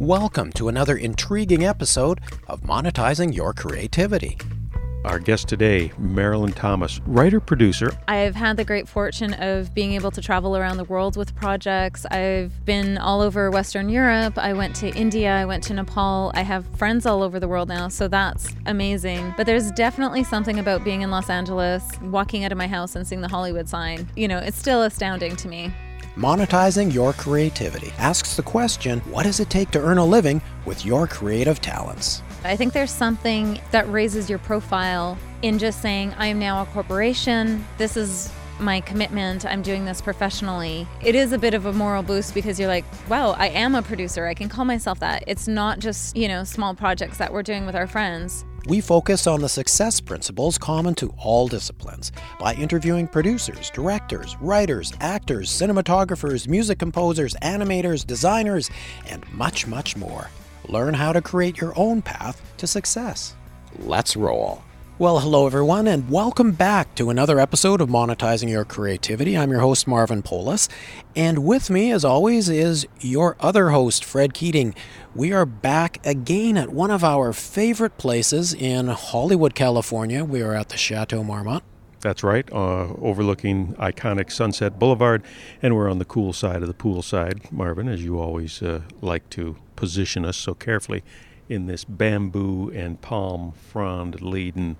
Welcome to another intriguing episode of Monetizing Your Creativity. Our guest today, Marilyn Thomas, writer producer. I've had the great fortune of being able to travel around the world with projects. I've been all over Western Europe. I went to India. I went to Nepal. I have friends all over the world now, so that's amazing. But there's definitely something about being in Los Angeles, walking out of my house and seeing the Hollywood sign. You know, it's still astounding to me. Monetizing Your Creativity asks the question what does it take to earn a living with your creative talents? I think there's something that raises your profile in just saying, I am now a corporation. This is my commitment. I'm doing this professionally. It is a bit of a moral boost because you're like, wow, I am a producer. I can call myself that. It's not just, you know, small projects that we're doing with our friends. We focus on the success principles common to all disciplines by interviewing producers, directors, writers, actors, cinematographers, music composers, animators, designers, and much, much more. Learn how to create your own path to success. Let's roll. Well, hello everyone, and welcome back to another episode of Monetizing Your Creativity. I'm your host, Marvin Polis, and with me, as always, is your other host, Fred Keating. We are back again at one of our favorite places in Hollywood, California. We are at the Chateau Marmont. That's right, uh, overlooking iconic Sunset Boulevard, and we're on the cool side of the pool side, Marvin, as you always uh, like to position us so carefully in this bamboo and palm frond laden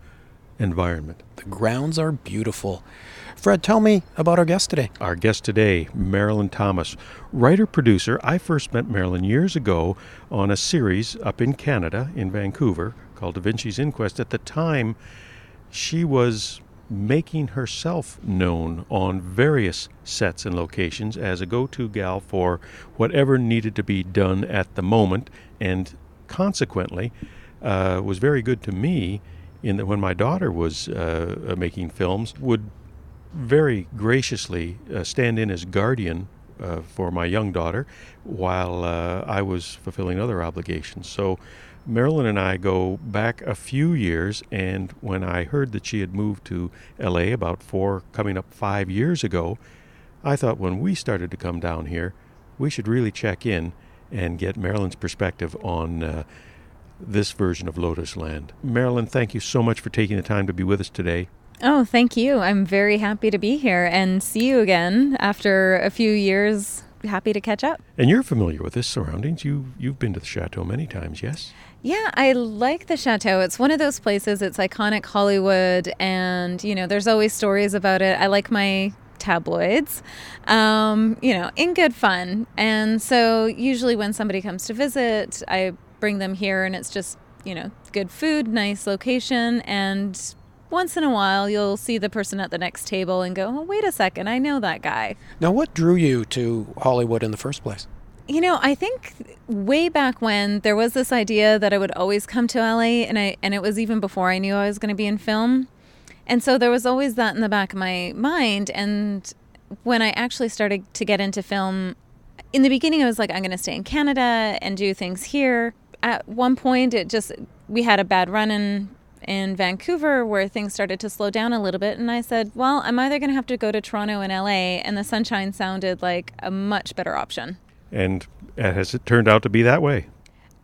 environment. The grounds are beautiful. Fred, tell me about our guest today. Our guest today, Marilyn Thomas, writer producer. I first met Marilyn years ago on a series up in Canada, in Vancouver, called Da Vinci's Inquest. At the time, she was making herself known on various sets and locations as a go to gal for whatever needed to be done at the moment, and consequently, uh, was very good to me in that when my daughter was uh, making films, would very graciously uh, stand in as guardian uh, for my young daughter while uh, I was fulfilling other obligations. So Marilyn and I go back a few years, and when I heard that she had moved to LA about four, coming up five years ago, I thought when we started to come down here, we should really check in and get Marilyn's perspective on uh, this version of Lotus Land. Marilyn, thank you so much for taking the time to be with us today. Oh, thank you. I'm very happy to be here and see you again after a few years. Happy to catch up. And you're familiar with this surroundings. You you've been to the chateau many times, yes? Yeah, I like the chateau. It's one of those places. It's iconic Hollywood, and you know, there's always stories about it. I like my tabloids, um, you know, in good fun. And so, usually, when somebody comes to visit, I bring them here, and it's just you know, good food, nice location, and once in a while you'll see the person at the next table and go, oh, wait a second, I know that guy. Now, what drew you to Hollywood in the first place? You know, I think way back when there was this idea that I would always come to LA and I and it was even before I knew I was going to be in film. And so there was always that in the back of my mind and when I actually started to get into film in the beginning I was like I'm going to stay in Canada and do things here. At one point it just we had a bad run in in Vancouver where things started to slow down a little bit. And I said, well, I'm either going to have to go to Toronto and LA. And the sunshine sounded like a much better option. And has it turned out to be that way?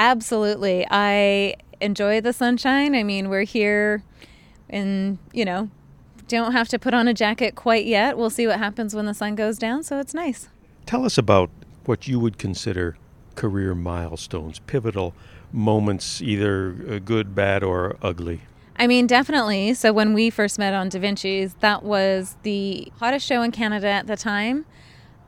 Absolutely. I enjoy the sunshine. I mean, we're here and, you know, don't have to put on a jacket quite yet. We'll see what happens when the sun goes down. So it's nice. Tell us about what you would consider career milestones, pivotal moments, either uh, good, bad, or ugly? I mean, definitely. So when we first met on Da Vinci's, that was the hottest show in Canada at the time.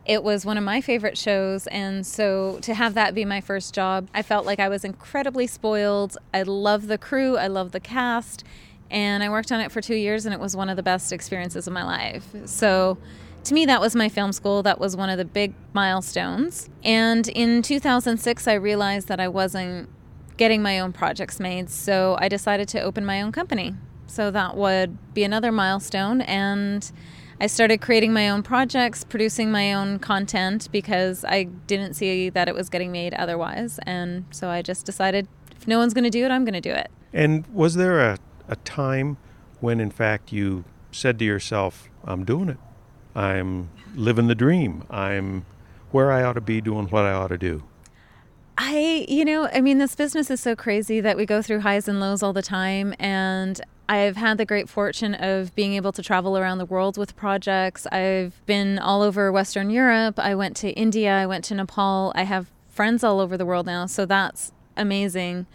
It was one of my favorite shows, and so to have that be my first job, I felt like I was incredibly spoiled. I love the crew, I love the cast, and I worked on it for two years, and it was one of the best experiences of my life. So to me, that was my film school. That was one of the big milestones. And in 2006, I realized that I wasn't getting my own projects made. So I decided to open my own company. So that would be another milestone. And I started creating my own projects, producing my own content because I didn't see that it was getting made otherwise. And so I just decided if no one's going to do it, I'm going to do it. And was there a, a time when, in fact, you said to yourself, I'm doing it? I'm living the dream. I'm where I ought to be doing what I ought to do? I, you know, I mean, this business is so crazy that we go through highs and lows all the time. And I've had the great fortune of being able to travel around the world with projects. I've been all over Western Europe. I went to India. I went to Nepal. I have friends all over the world now. So that's amazing.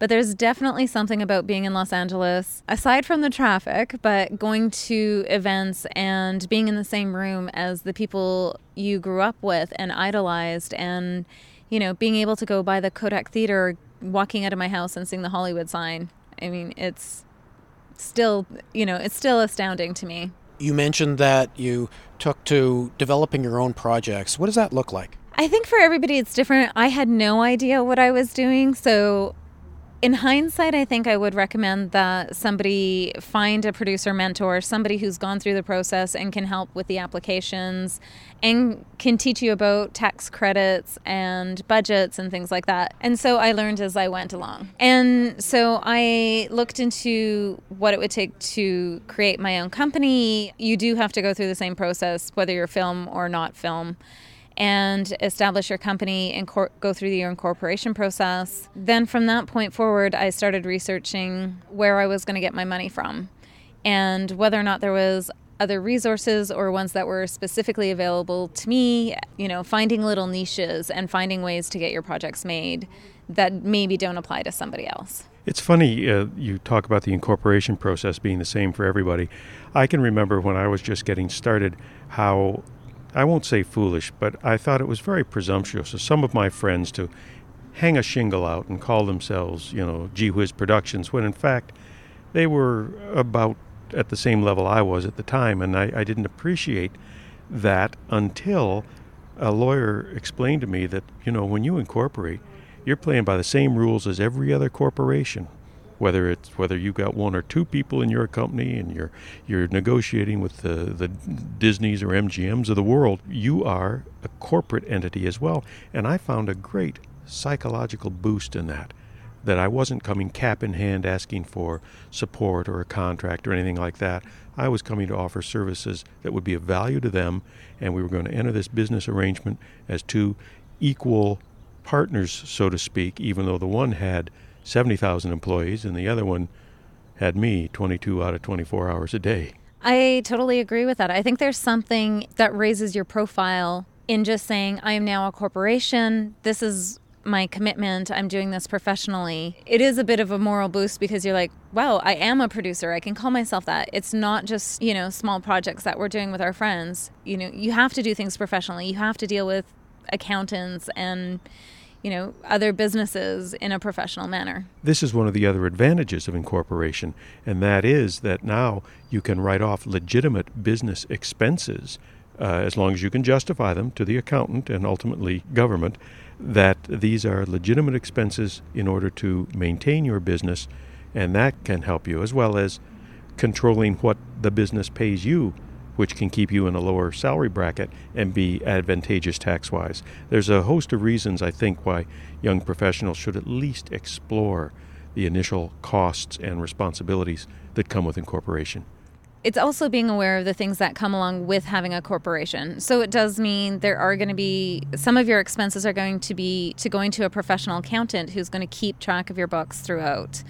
But there's definitely something about being in Los Angeles, aside from the traffic, but going to events and being in the same room as the people you grew up with and idolized, and, you know, being able to go by the Kodak Theater, walking out of my house and seeing the Hollywood sign. I mean, it's still, you know, it's still astounding to me. You mentioned that you took to developing your own projects. What does that look like? I think for everybody it's different. I had no idea what I was doing, so in hindsight, I think I would recommend that somebody find a producer mentor, somebody who's gone through the process and can help with the applications and can teach you about tax credits and budgets and things like that. And so I learned as I went along. And so I looked into what it would take to create my own company. You do have to go through the same process, whether you're film or not film and establish your company and cor- go through your incorporation process. Then from that point forward, I started researching where I was going to get my money from and whether or not there was other resources or ones that were specifically available to me, you know, finding little niches and finding ways to get your projects made that maybe don't apply to somebody else. It's funny uh, you talk about the incorporation process being the same for everybody. I can remember when I was just getting started how I won't say foolish, but I thought it was very presumptuous of some of my friends to hang a shingle out and call themselves, you know, Gee Whiz Productions, when in fact they were about at the same level I was at the time, and I, I didn't appreciate that until a lawyer explained to me that, you know, when you incorporate, you're playing by the same rules as every other corporation whether it's whether you got one or two people in your company and you're you're negotiating with the the Disneys or MGMs of the world, you are a corporate entity as well. And I found a great psychological boost in that. That I wasn't coming cap in hand asking for support or a contract or anything like that. I was coming to offer services that would be of value to them, and we were going to enter this business arrangement as two equal partners, so to speak, even though the one had 70,000 employees, and the other one had me 22 out of 24 hours a day. I totally agree with that. I think there's something that raises your profile in just saying, I am now a corporation. This is my commitment. I'm doing this professionally. It is a bit of a moral boost because you're like, wow, I am a producer. I can call myself that. It's not just, you know, small projects that we're doing with our friends. You know, you have to do things professionally. You have to deal with accountants and you know, other businesses in a professional manner. This is one of the other advantages of incorporation, and that is that now you can write off legitimate business expenses uh, as long as you can justify them to the accountant and ultimately government that these are legitimate expenses in order to maintain your business, and that can help you as well as controlling what the business pays you which can keep you in a lower salary bracket and be advantageous tax wise. There's a host of reasons, I think, why young professionals should at least explore the initial costs and responsibilities that come with incorporation. It's also being aware of the things that come along with having a corporation. So it does mean there are going to be some of your expenses are going to be to going to a professional accountant who's going to keep track of your books throughout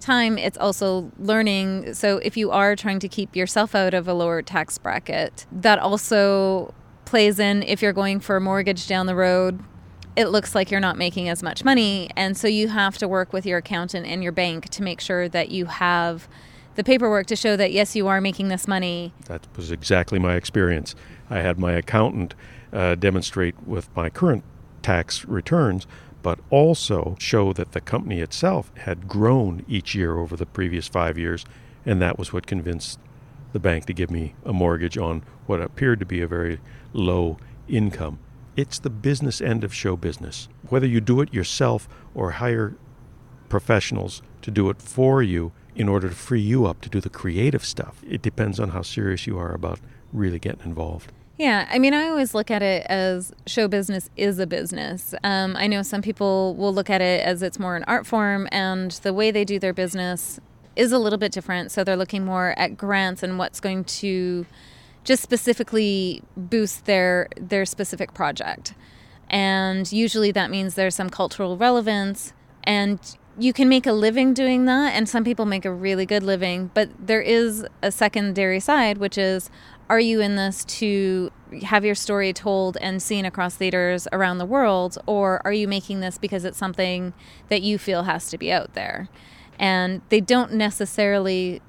time, it's also learning. So if you are trying to keep yourself out of a lower tax bracket, that also plays in if you're going for a mortgage down the road. It looks like you're not making as much money. And so you have to work with your accountant and your bank to make sure that you have the paperwork to show that, yes, you are making this money. That was exactly my experience. I had my accountant uh, demonstrate with my current tax returns but also show that the company itself had grown each year over the previous five years, and that was what convinced the bank to give me a mortgage on what appeared to be a very low income. It's the business end of show business. Whether you do it yourself or hire professionals to do it for you in order to free you up to do the creative stuff, it depends on how serious you are about really getting involved. Yeah, I mean, I always look at it as show business is a business. Um, I know some people will look at it as it's more an art form, and the way they do their business is a little bit different. So they're looking more at grants and what's going to just specifically boost their their specific project. And usually that means there's some cultural relevance. And you can make a living doing that. And some people make a really good living. But there is a secondary side, which is are you in this to have your story told and seen across theaters around the world? Or are you making this because it's something that you feel has to be out there? And they don't necessarily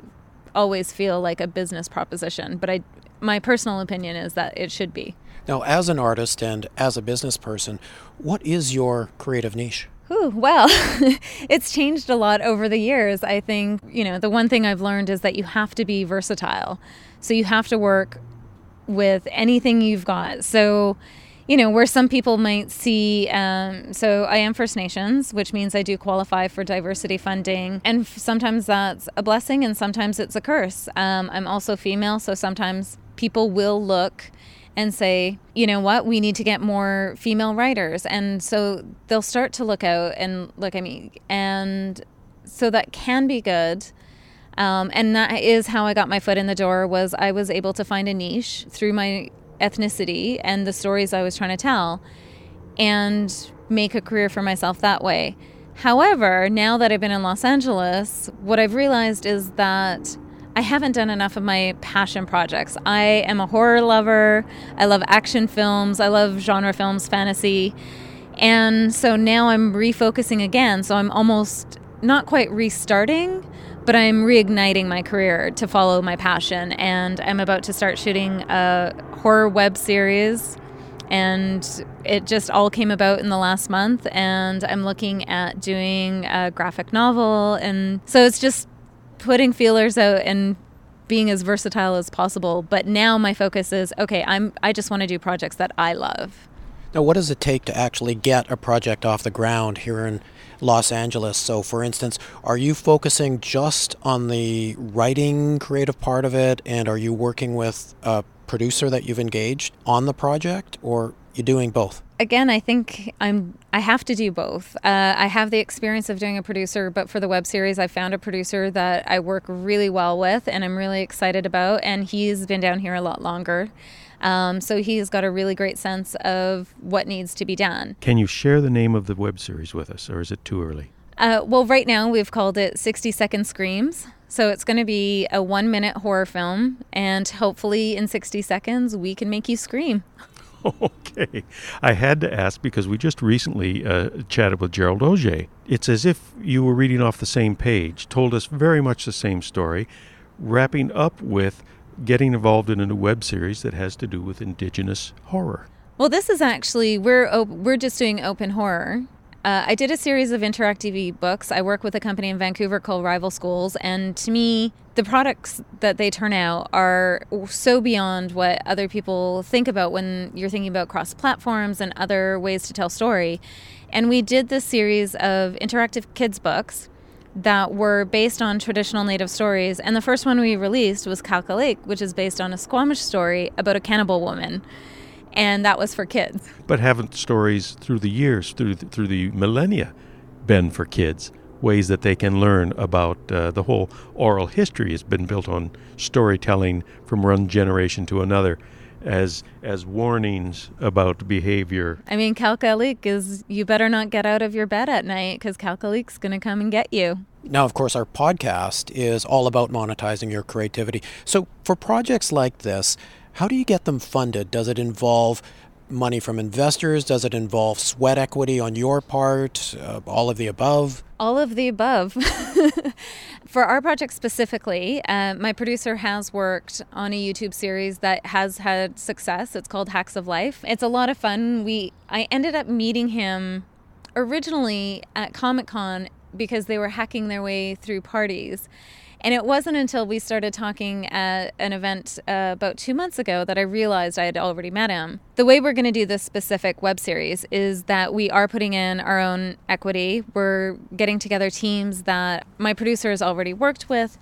always feel like a business proposition, but I my personal opinion is that it should be. Now, as an artist and as a business person, what is your creative niche? Ooh, well, it's changed a lot over the years. I think, you know, the one thing I've learned is that you have to be versatile. So you have to work with anything you've got. So, you know, where some people might see, um, so I am First Nations, which means I do qualify for diversity funding. And sometimes that's a blessing and sometimes it's a curse. Um, I'm also female, so sometimes people will look and say, you know what, we need to get more female writers. And so they'll start to look out and look at me. And so that can be good. Um, and that is how I got my foot in the door was I was able to find a niche through my ethnicity and the stories I was trying to tell and make a career for myself that way. However, now that I've been in Los Angeles, what I've realized is that I haven't done enough of my passion projects. I am a horror lover. I love action films. I love genre films, fantasy. And so now I'm refocusing again. So I'm almost not quite restarting, but I'm reigniting my career to follow my passion. And I'm about to start shooting a horror web series. And it just all came about in the last month. And I'm looking at doing a graphic novel. And so it's just putting feelers out and being as versatile as possible. But now my focus is okay, I'm I just want to do projects that I love. Now, what does it take to actually get a project off the ground here in Los Angeles? So, for instance, are you focusing just on the writing creative part of it, and are you working with a producer that you've engaged on the project, or you doing both? Again, I think I'm. I have to do both. Uh, I have the experience of doing a producer, but for the web series, I found a producer that I work really well with, and I'm really excited about. And he's been down here a lot longer, um, so he's got a really great sense of what needs to be done. Can you share the name of the web series with us, or is it too early? Uh, well, right now we've called it 60 Second Screams. So it's going to be a one minute horror film, and hopefully in 60 seconds we can make you scream. Okay. I had to ask because we just recently uh, chatted with Gerald Auger. It's as if you were reading off the same page, told us very much the same story, wrapping up with getting involved in a new web series that has to do with indigenous horror. Well, this is actually we're op- we're just doing open horror. Uh, I did a series of interactive books. I work with a company in Vancouver called Rival Schools, and to me, the products that they turn out are so beyond what other people think about when you're thinking about cross platforms and other ways to tell story. And we did this series of interactive kids books that were based on traditional native stories. And the first one we released was Kalkalilh, which is based on a Squamish story about a cannibal woman and that was for kids. But haven't stories through the years, through the, through the millennia, been for kids? Ways that they can learn about uh, the whole oral history has been built on storytelling from one generation to another, as as warnings about behavior. I mean, Kalkalilh is you better not get out of your bed at night because Kalkalilh's going to come and get you. Now, of course, our podcast is all about monetizing your creativity. So, for projects like this, how do you get them funded? Does it involve money from investors? Does it involve sweat equity on your part? Uh, all of the above? All of the above. For our project specifically, uh, my producer has worked on a YouTube series that has had success. It's called Hacks of Life. It's a lot of fun. We I ended up meeting him originally at Comic Con because they were hacking their way through parties and it wasn't until we started talking at an event uh, about two months ago that I realized I had already met him. The way we're going to do this specific web series is that we are putting in our own equity. We're getting together teams that my producer has already worked with.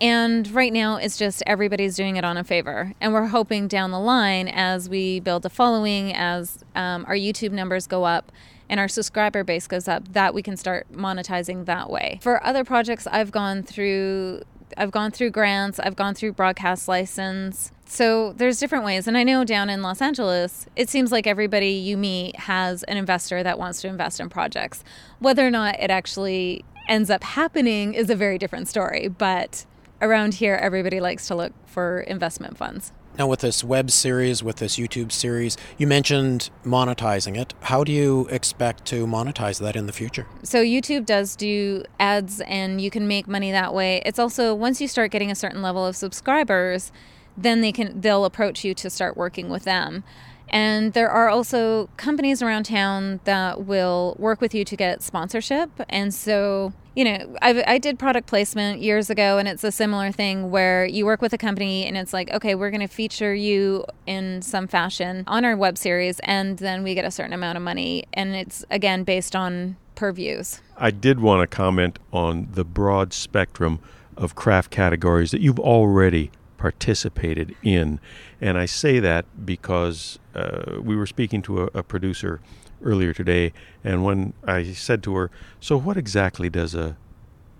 And right now, it's just everybody's doing it on a favor. And we're hoping down the line, as we build a following, as um, our YouTube numbers go up, and our subscriber base goes up, that we can start monetizing that way. For other projects, I've gone through I've gone through grants, I've gone through broadcast license. So there's different ways. And I know down in Los Angeles, it seems like everybody you meet has an investor that wants to invest in projects. Whether or not it actually ends up happening is a very different story. But around here, everybody likes to look for investment funds. Now, with this web series, with this YouTube series, you mentioned monetizing it. How do you expect to monetize that in the future? So, YouTube does do ads and you can make money that way. It's also once you start getting a certain level of subscribers, then they can they'll approach you to start working with them. And there are also companies around town that will work with you to get sponsorship. And so, you know, I, I did product placement years ago, and it's a similar thing where you work with a company and it's like, okay, we're going to feature you in some fashion on our web series, and then we get a certain amount of money. And it's, again, based on per views. I did want to comment on the broad spectrum of craft categories that you've already participated in. And I say that because uh, we were speaking to a, a, producer earlier today, and when I said to her, So, what exactly does a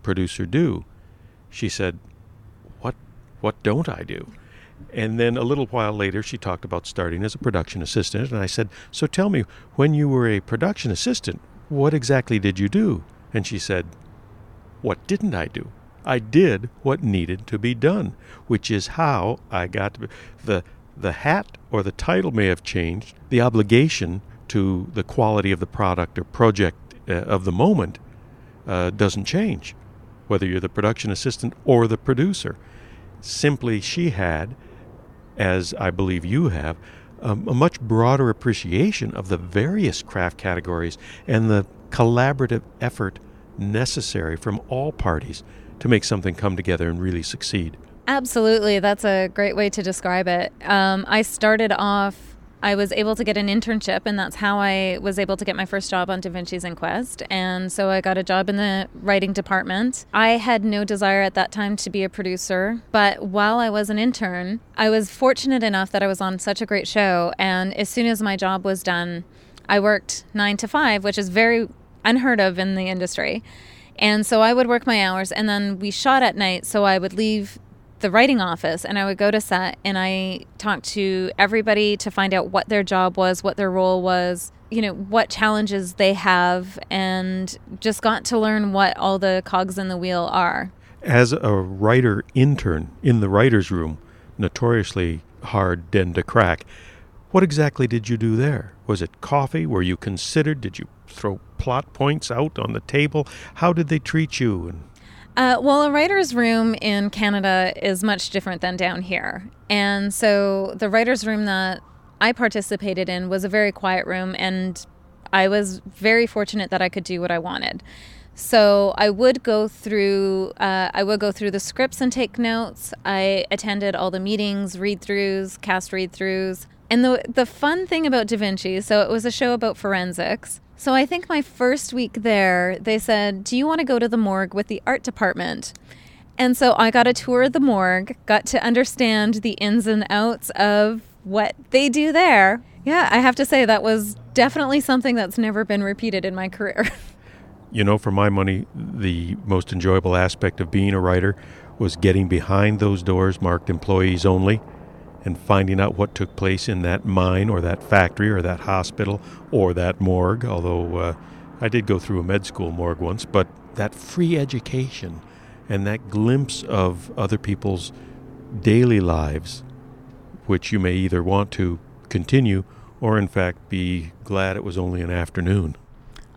producer do? She said, What, what don't I do? And then a little while later, she talked about starting as a production assistant. And I said, So tell me, when you were a production assistant, what exactly did you do? And she said, What didn't I do? I did what needed to be done, which is how I got to the the hat or the title may have changed. The obligation to the quality of the product or project uh, of the moment uh, doesn't change, whether you're the production assistant or the producer. Simply, she had, as I believe you have, um, a much broader appreciation of the various craft categories and the collaborative effort necessary from all parties to make something come together and really succeed. Absolutely. That's a great way to describe it. Um, I started off, I was able to get an internship, and that's how I was able to get my first job on Da Vinci's Inquest. And so I got a job in the writing department. I had no desire at that time to be a producer, but while I was an intern, I was fortunate enough that I was on such a great show. And as soon as my job was done, I worked nine to five, which is very unheard of in the industry. And so I would work my hours and then we shot at night. So I would leave the writing office and I would go to set and I talked to everybody to find out what their job was, what their role was, you know, what challenges they have, and just got to learn what all the cogs in the wheel are. As a writer intern in the writer's room, notoriously hard den to crack, what exactly did you do there? Was it coffee? Were you considered? Did you throw plot points out on the table? How did they treat you? Uh, well, a writer's room in Canada is much different than down here. And so the writer's room that I participated in was a very quiet room, and I was very fortunate that I could do what I wanted. So I would go through, uh, I would go through the scripts and take notes. I attended all the meetings, read-throughs, cast read-throughs. And the the fun thing about Da Vinci, so it was a show about forensics. So I think my first week there, they said, Do you want to go to the morgue with the art department? And so I got a tour of the morgue, got to understand the ins and outs of what they do there. Yeah, I have to say that was definitely something that's never been repeated in my career. you know, for my money, the most enjoyable aspect of being a writer was getting behind those doors marked employees only and finding out what took place in that mine or that factory or that hospital or that morgue. Although uh, I did go through a med school morgue once, but that free education and that glimpse of other people's daily lives, which you may either want to continue or, in fact, be glad it was only an afternoon.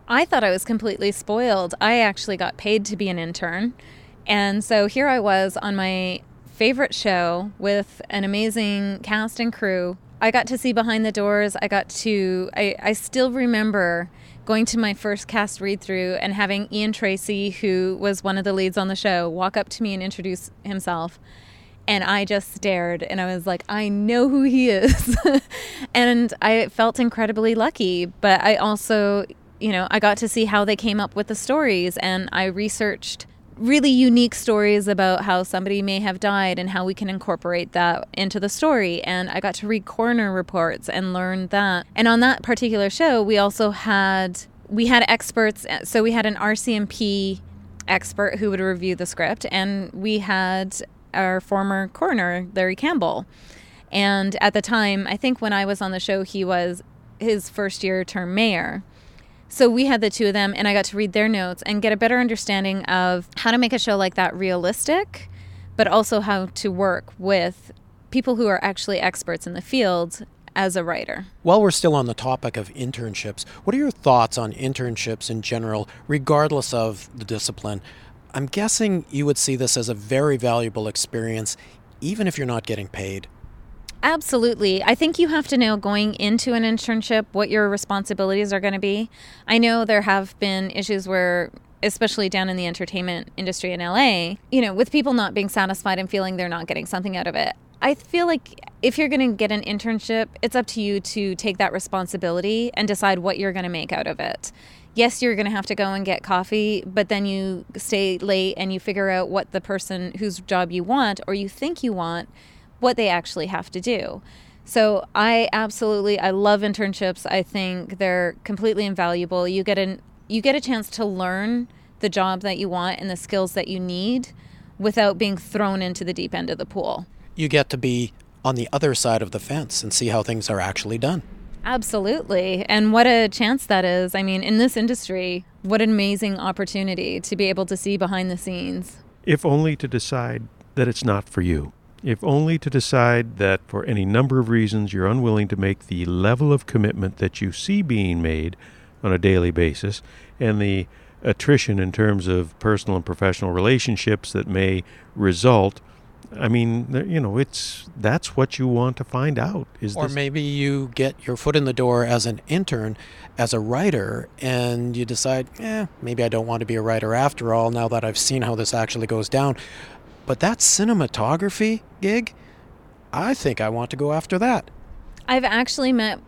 I thought I was completely spoiled. I actually got paid to be an intern. And so here I was on my favorite show with an amazing cast and crew. I got to see behind the doors. I got to, I, I still remember going to my first cast read through and having Ian Tracy, who was one of the leads on the show, walk up to me and introduce himself. And I just stared and I was like, I know who he is. and I felt incredibly lucky. But I also, you know, I got to see how they came up with the stories and I researched really unique stories about how somebody may have died and how we can incorporate that into the story. And I got to read coroner reports and learn that. And on that particular show, we also had we had experts. So we had an RCMP expert who would review the script, and we had our former coroner, Larry Campbell. And at the time, I think when I was on the show, he was his first year term mayor. So we had the two of them, and I got to read their notes and get a better understanding of how to make a show like that realistic, but also how to work with people who are actually experts in the field as a writer. While we're still on the topic of internships, what are your thoughts on internships in general, regardless of the discipline? I'm guessing you would see this as a very valuable experience, even if you're not getting paid. Absolutely. I think you have to know going into an internship what your responsibilities are going to be. I know there have been issues where especially down in the entertainment industry in LA, you know, with people not being satisfied and feeling they're not getting something out of it. I feel like if you're going to get an internship, it's up to you to take that responsibility and decide what you're going to make out of it. Yes, you're going to have to go and get coffee, but then you stay late and you figure out what the person whose job you want or you think you want, what they actually have to do. So I absolutely I love internships. I think they're completely invaluable. You get an you get a chance to learn the job that you want and the skills that you need without being thrown into the deep end of the pool you get to be on the other side of the fence and see how things are actually done. Absolutely. And what a chance that is. I mean, in this industry, what an amazing opportunity to be able to see behind the scenes. If only to decide that it's not for you. If only to decide that for any number of reasons you're unwilling to make the level of commitment that you see being made on a daily basis and the attrition in terms of personal and professional relationships that may result I mean, you know, it's that's what you want to find out. Is or this... maybe you get your foot in the door as an intern, as a writer, and you decide, eh, maybe I don't want to be a writer after all. Now that I've seen how this actually goes down, but that cinematography gig, I think I want to go after that. I've actually met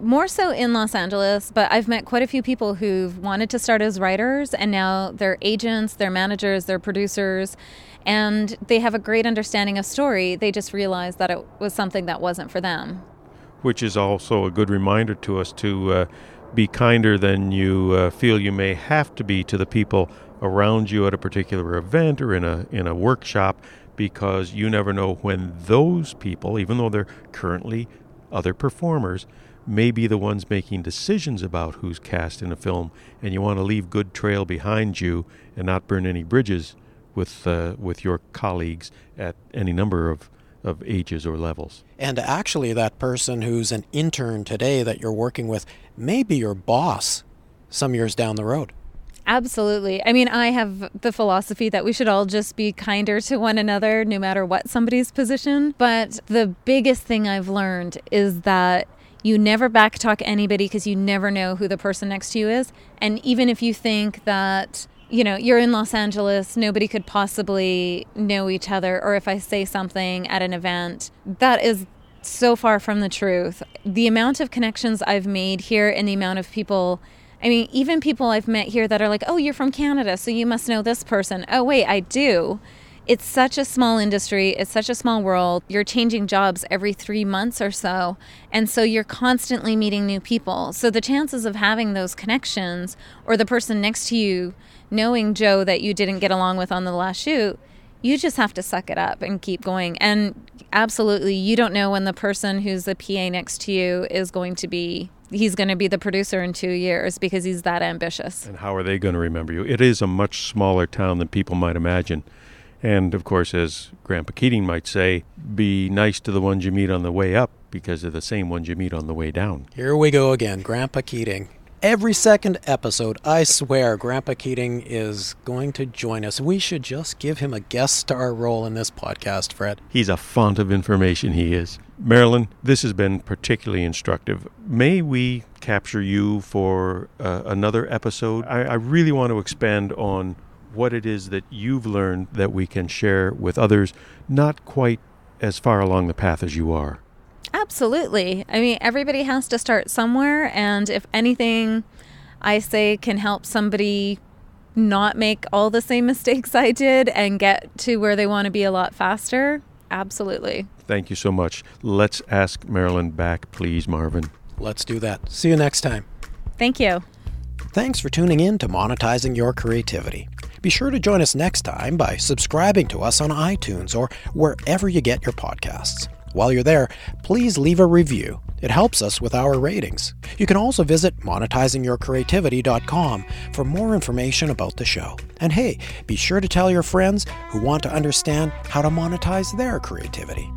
more so in Los Angeles, but I've met quite a few people who've wanted to start as writers and now they're agents, they're managers, they're producers, and they have a great understanding of story. They just realized that it was something that wasn't for them. Which is also a good reminder to us to uh, be kinder than you uh, feel you may have to be to the people around you at a particular event or in a in a workshop because you never know when those people even though they're currently other performers may be the ones making decisions about who's cast in a film and you want to leave good trail behind you and not burn any bridges with uh, with your colleagues at any number of of ages or levels. And actually, that person who's an intern today that you're working with may be your boss some years down the road. Absolutely. I mean, I have the philosophy that we should all just be kinder to one another no matter what somebody's position. But the biggest thing I've learned is that you never backtalk anybody because you never know who the person next to you is. And even if you think that you know, you're in Los Angeles, nobody could possibly know each other. Or if I say something at an event, that is so far from the truth. The amount of connections I've made here and the amount of people, I mean, even people I've met here that are like, oh, you're from Canada, so you must know this person. Oh, wait, I do. It's such a small industry, it's such a small world. You're changing jobs every three months or so. And so you're constantly meeting new people. So the chances of having those connections or the person next to you knowing Joe that you didn't get along with on the last shoot, you just have to suck it up and keep going. And absolutely, you don't know when the person who's the PA next to you is going to be. He's going to be the producer in two years because he's that ambitious. And how are they going to remember you? It is a much smaller town than people might imagine. And of course, as Grandpa Keating might say, be nice to the ones you meet on the way up because they're the same ones you meet on the way down. Here we go again, Grandpa Keating every second episode, I swear, Grandpa Keating is going to join us. We should just give him a guest star role in this podcast, Fred. He's a font of information, he is. Marilyn, this has been particularly instructive. May we capture you for uh, another episode? I, I really want to expand on what it is that you've learned that we can share with others, not quite as far along the path as you are. Absolutely. I mean, everybody has to start somewhere. And if anything I say can help somebody not make all the same mistakes I did and get to where they want to be a lot faster, absolutely. Thank you so much. Let's ask Marilyn back, please, Marvin. Let's do that. See you next time. Thank you. Thanks for tuning in to Monetizing Your Creativity. Be sure to join us next time by subscribing to us on iTunes or wherever you get your podcasts. While you're there, please leave a review. It helps us with our ratings. You can also visit monetizingyourcreativity.com for more information about the show. And hey, be sure to tell your friends who want to understand how to monetize their creativity.